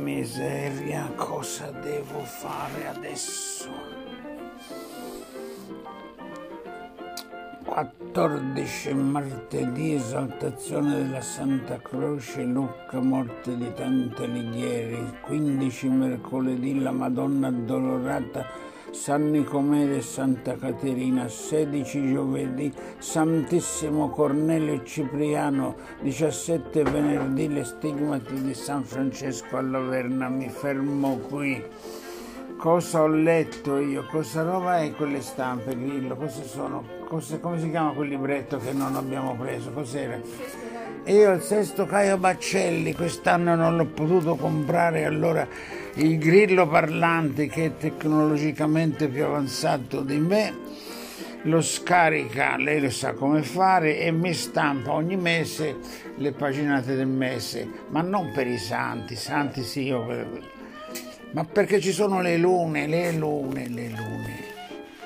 miseria, cosa devo fare adesso? 14 martedì, esaltazione della Santa Croce, Lucca, morte di Tante Alighieri, 15 mercoledì, la Madonna Addolorata, San Nicomede e Santa Caterina, 16 giovedì, Santissimo Cornelio Cipriano, 17 venerdì, le stigmati di San Francesco alla Verna. Mi fermo qui. Cosa ho letto io? Cosa roba è quelle stampe, Grillo? Cosa sono? Cosa, come si chiama quel libretto che non abbiamo preso? Cos'era? Io il sesto Caio Baccelli quest'anno non l'ho potuto comprare, allora il grillo parlante che è tecnologicamente più avanzato di me lo scarica, lei lo sa come fare e mi stampa ogni mese le paginate del mese, ma non per i santi, santi sì io ma perché ci sono le lune, le lune, le lune.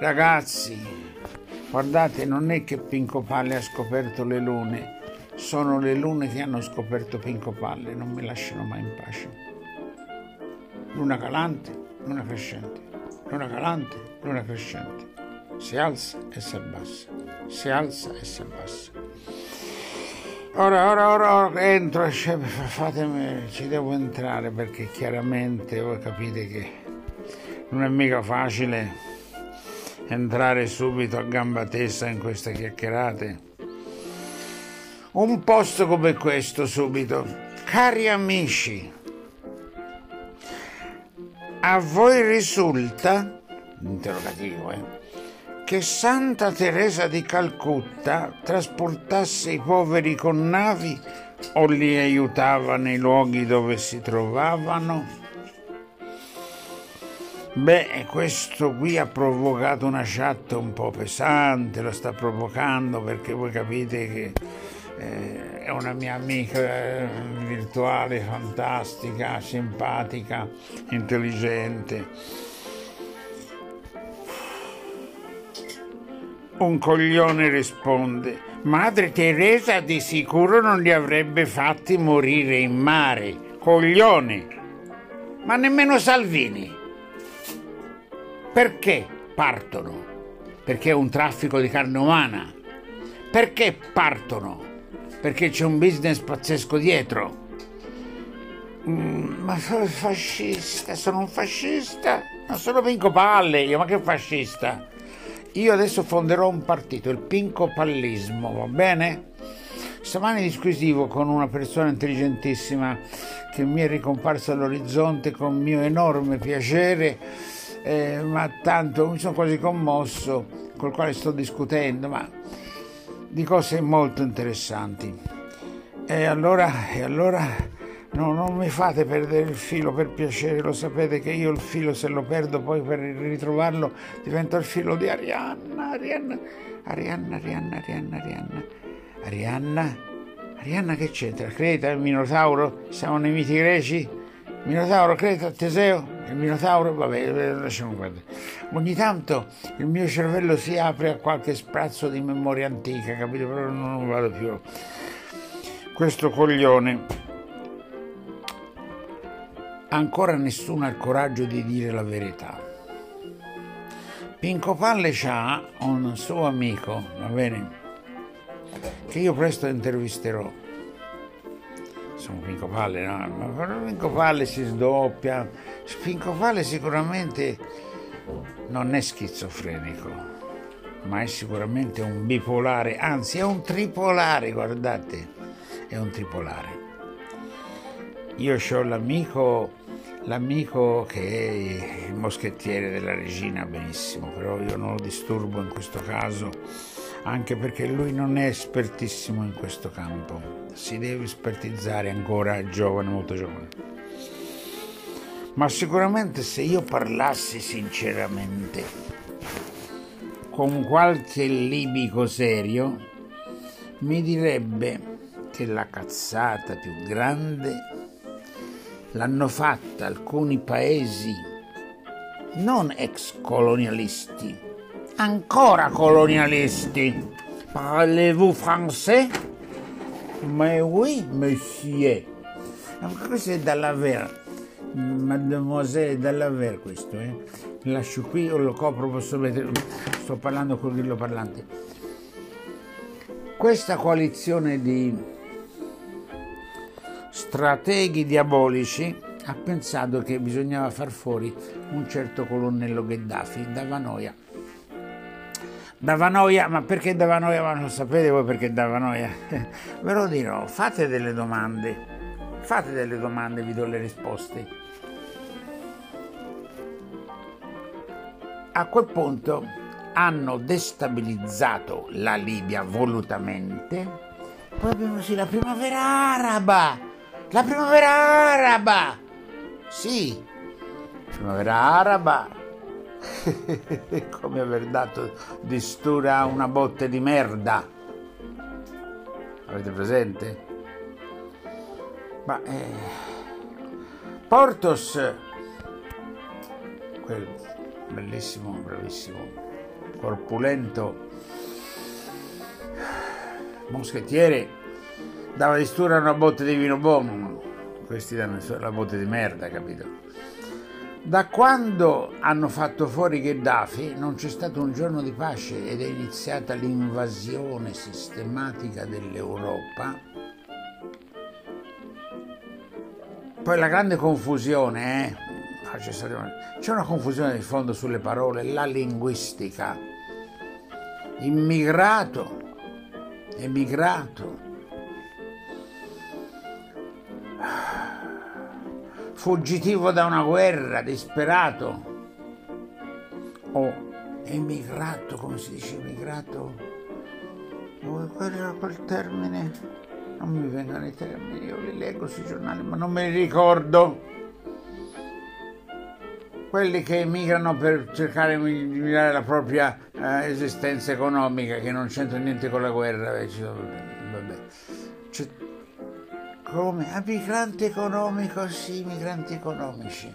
Ragazzi, guardate, non è che Pinco Palle ha scoperto le lune, sono le lune che hanno scoperto Pinco Palle, non mi lasciano mai in pace luna calante, luna crescente, luna calante, luna crescente. Si alza e si abbassa, si alza e si abbassa. Ora, ora, ora, ora entro, fatemi, ci devo entrare perché chiaramente voi capite che non è mica facile entrare subito a gamba tesa in queste chiacchierate. Un posto come questo subito. Cari amici, a voi risulta, interrogativo, eh, che Santa Teresa di Calcutta trasportasse i poveri con navi o li aiutava nei luoghi dove si trovavano? Beh, questo qui ha provocato una chat un po' pesante, lo sta provocando perché voi capite che è una mia amica eh, virtuale, fantastica, simpatica, intelligente. Un coglione risponde, Madre Teresa di sicuro non li avrebbe fatti morire in mare. Coglione! Ma nemmeno Salvini. Perché partono? Perché è un traffico di carne umana. Perché partono? Perché c'è un business pazzesco dietro. Mm, ma sono fascista, sono un fascista, non sono Pinco Palle io, ma che fascista? Io adesso fonderò un partito, il Pinco Pallismo, va bene? Stamani disquisivo con una persona intelligentissima che mi è ricomparsa all'orizzonte con mio enorme piacere, eh, ma tanto mi sono quasi commosso, col quale sto discutendo, ma di cose molto interessanti. E allora, e allora no, non mi fate perdere il filo per piacere, lo sapete che io il filo se lo perdo poi per ritrovarlo diventa il filo di Arianna, Arianna, Arianna, Arianna, Arianna, Arianna, Arianna, Arianna che c'entra? Creta, il Minotauro? Siamo nei miti greci? Minotauro, Creta, Teseo? il Minotauro, vabbè, lasciamo perdere. Ogni tanto il mio cervello si apre a qualche sprazzo di memoria antica, capito? Però non vado più. Questo coglione. Ancora nessuno ha il coraggio di dire la verità. Pinco Palle c'ha un suo amico, va bene? Che io presto intervisterò sono Pinco Palle, no? Ma Pinco Palle si sdoppia. Pinco Palle sicuramente non è schizofrenico, ma è sicuramente un bipolare, anzi è un tripolare, guardate, è un tripolare. Io ho l'amico, l'amico che è il moschettiere della regina, benissimo, però io non lo disturbo in questo caso anche perché lui non è espertissimo in questo campo, si deve espertizzare ancora giovane, molto giovane. Ma sicuramente se io parlassi sinceramente con qualche libico serio, mi direbbe che la cazzata più grande l'hanno fatta alcuni paesi non ex colonialisti, ancora colonialisti. Parlez-vous français? Mais oui, monsieur. Questo è dalla vera. Mademoiselle Dallaver questo, eh? Lascio qui o lo copro, posso mettere... Sto parlando con il parlante. Questa coalizione di strateghi diabolici ha pensato che bisognava far fuori un certo colonnello Gheddafi dava noia. Dava noia, ma perché dava noia? Ma non sapete voi perché dava noia? Ve lo dirò, fate delle domande, fate delle domande, vi do le risposte. A quel punto hanno destabilizzato la Libia volutamente, poi abbiamo sì la primavera araba, la primavera araba, sì, primavera araba, come aver dato di stura una botte di merda. Avete presente? Ma eh, Portos, quel bellissimo, bravissimo, corpulento moschettiere, dava di stura una botte di vino buono. Questi danno la botte di merda, capito? Da quando hanno fatto fuori Gheddafi non c'è stato un giorno di pace ed è iniziata l'invasione sistematica dell'Europa. Poi la grande confusione, eh? c'è una confusione di fondo sulle parole, la linguistica. Immigrato, emigrato, fuggitivo da una guerra, disperato, o emigrato, come si dice emigrato? Qual era quel termine? Non mi vengono i termini, io li leggo sui giornali, ma non me li ricordo. Quelli che emigrano per cercare di migliorare la propria eh, esistenza economica, che non c'entra niente con la guerra. Vabbè. C'è come? A migranti economico, sì, migranti economici.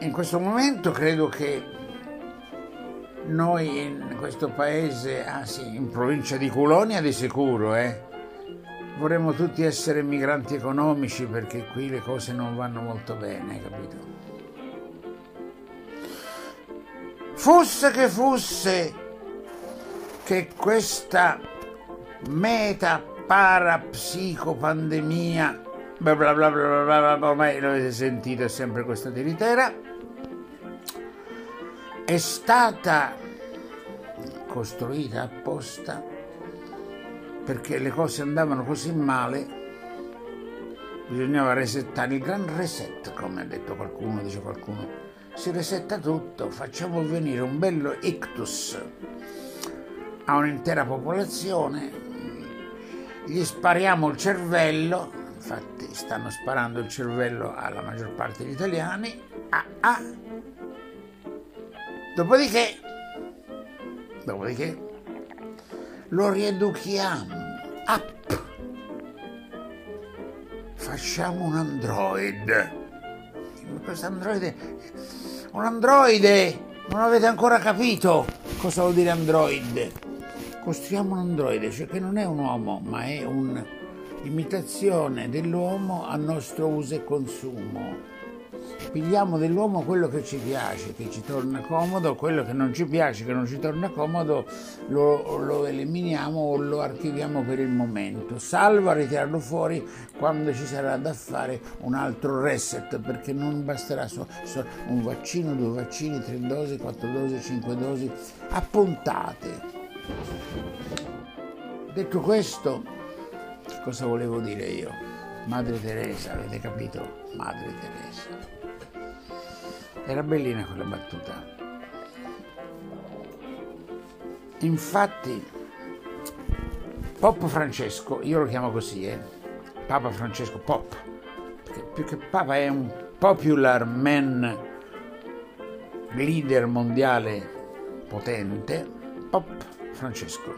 In questo momento credo che noi in questo paese, ah sì, in provincia di Culonia di sicuro, eh, vorremmo tutti essere migranti economici perché qui le cose non vanno molto bene, capito? Fosse che fosse che questa meta parapsicopandemia, bla bla bla bla bla, bla ormai l'avete sentito, è sempre questa tiritera, è stata costruita apposta perché le cose andavano così male, bisognava resettare il gran reset, come ha detto qualcuno, dice qualcuno. Si resetta tutto, facciamo venire un bello ictus a un'intera popolazione, gli spariamo il cervello, infatti stanno sparando il cervello alla maggior parte degli italiani, ah, ah. dopodiché, dopodiché lo rieduchiamo, up, facciamo un android. Questo androide, un androide, non avete ancora capito cosa vuol dire android? Costruiamo un androide, cioè che non è un uomo, ma è un'imitazione dell'uomo a nostro uso e consumo. Pigliamo dell'uomo quello che ci piace, che ci torna comodo, quello che non ci piace, che non ci torna comodo, lo, lo eliminiamo o lo archiviamo per il momento, salvo a ritirarlo fuori quando ci sarà da fare un altro reset, perché non basterà so, so, un vaccino, due vaccini, tre dosi, quattro dosi, cinque dosi, appuntate Detto questo, cosa volevo dire io? Madre Teresa, avete capito? Madre Teresa. Era bellina quella battuta. Infatti, Pop Francesco, io lo chiamo così, eh? Papa Francesco Pop, perché più che Papa è un popular man, leader mondiale potente, Pop Francesco,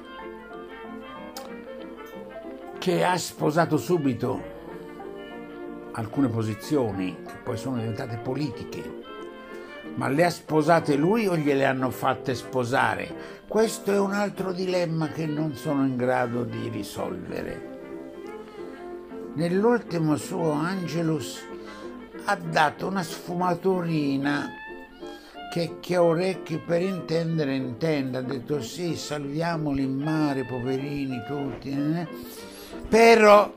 che ha sposato subito alcune posizioni che poi sono diventate politiche, ma le ha sposate lui o gliele hanno fatte sposare? Questo è un altro dilemma che non sono in grado di risolvere. Nell'ultimo suo Angelus ha dato una sfumaturina che chi ha orecchi per intendere intenda, ha detto sì, salviamoli in mare, poverini tutti, eh? però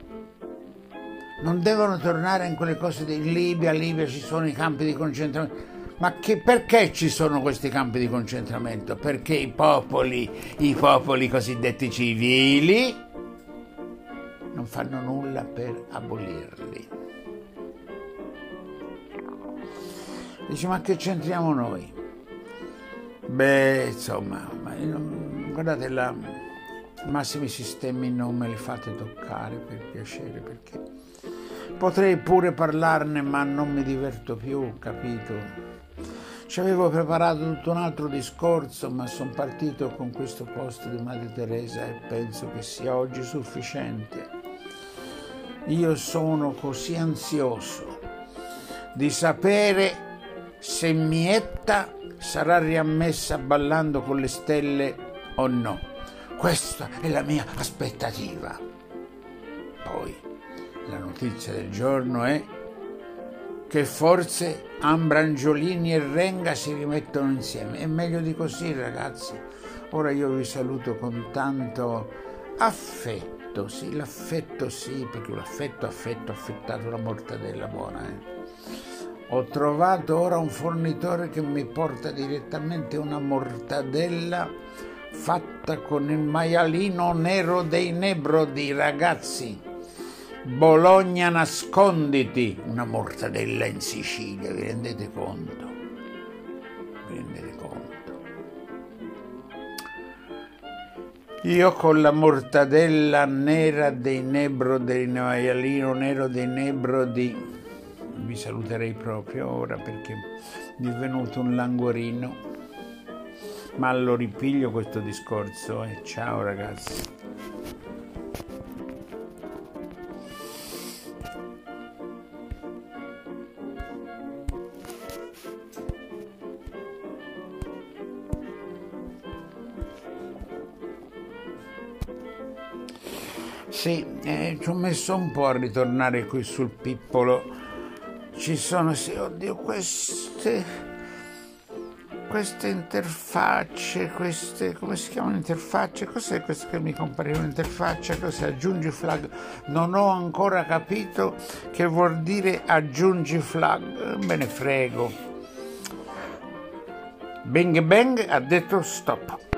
non devono tornare in quelle cose di Libia, Libia ci sono i campi di concentramento. Ma che, perché ci sono questi campi di concentramento? Perché i popoli, i popoli cosiddetti civili, non fanno nulla per abolirli. Dice, ma che c'entriamo noi? Beh, insomma, guardate, la, massimi sistemi non me li fate toccare per piacere, perché potrei pure parlarne, ma non mi diverto più, capito? Ci avevo preparato tutto un altro discorso, ma sono partito con questo post di Madre Teresa e penso che sia oggi sufficiente. Io sono così ansioso di sapere se Mietta sarà riammessa ballando con le stelle o no. Questa è la mia aspettativa. Poi la notizia del giorno è che forse Ambrangiolini e Renga si rimettono insieme. È meglio di così, ragazzi. Ora io vi saluto con tanto affetto, sì, l'affetto sì, perché l'affetto, affetto, affettato la mortadella buona, eh. Ho trovato ora un fornitore che mi porta direttamente una mortadella fatta con il maialino nero dei Nebrodi, ragazzi. Bologna nasconditi, una mortadella in Sicilia, vi rendete conto? Vi rendete conto? Io con la mortadella nera dei Nebro, del maialino nero dei Nebrodi, vi saluterei proprio ora perché mi è venuto un languorino, ma lo ripiglio questo discorso e eh. ciao ragazzi. Sì, eh, ci ho messo un po' a ritornare qui sul pippolo. Ci sono, sì, oddio, queste, queste interfacce, queste, come si chiamano interfacce? Cos'è questo che mi compare un'interfaccia? Cos'è? Aggiungi flag? Non ho ancora capito che vuol dire aggiungi flag. Me ne frego. Bang Bang ha detto stop.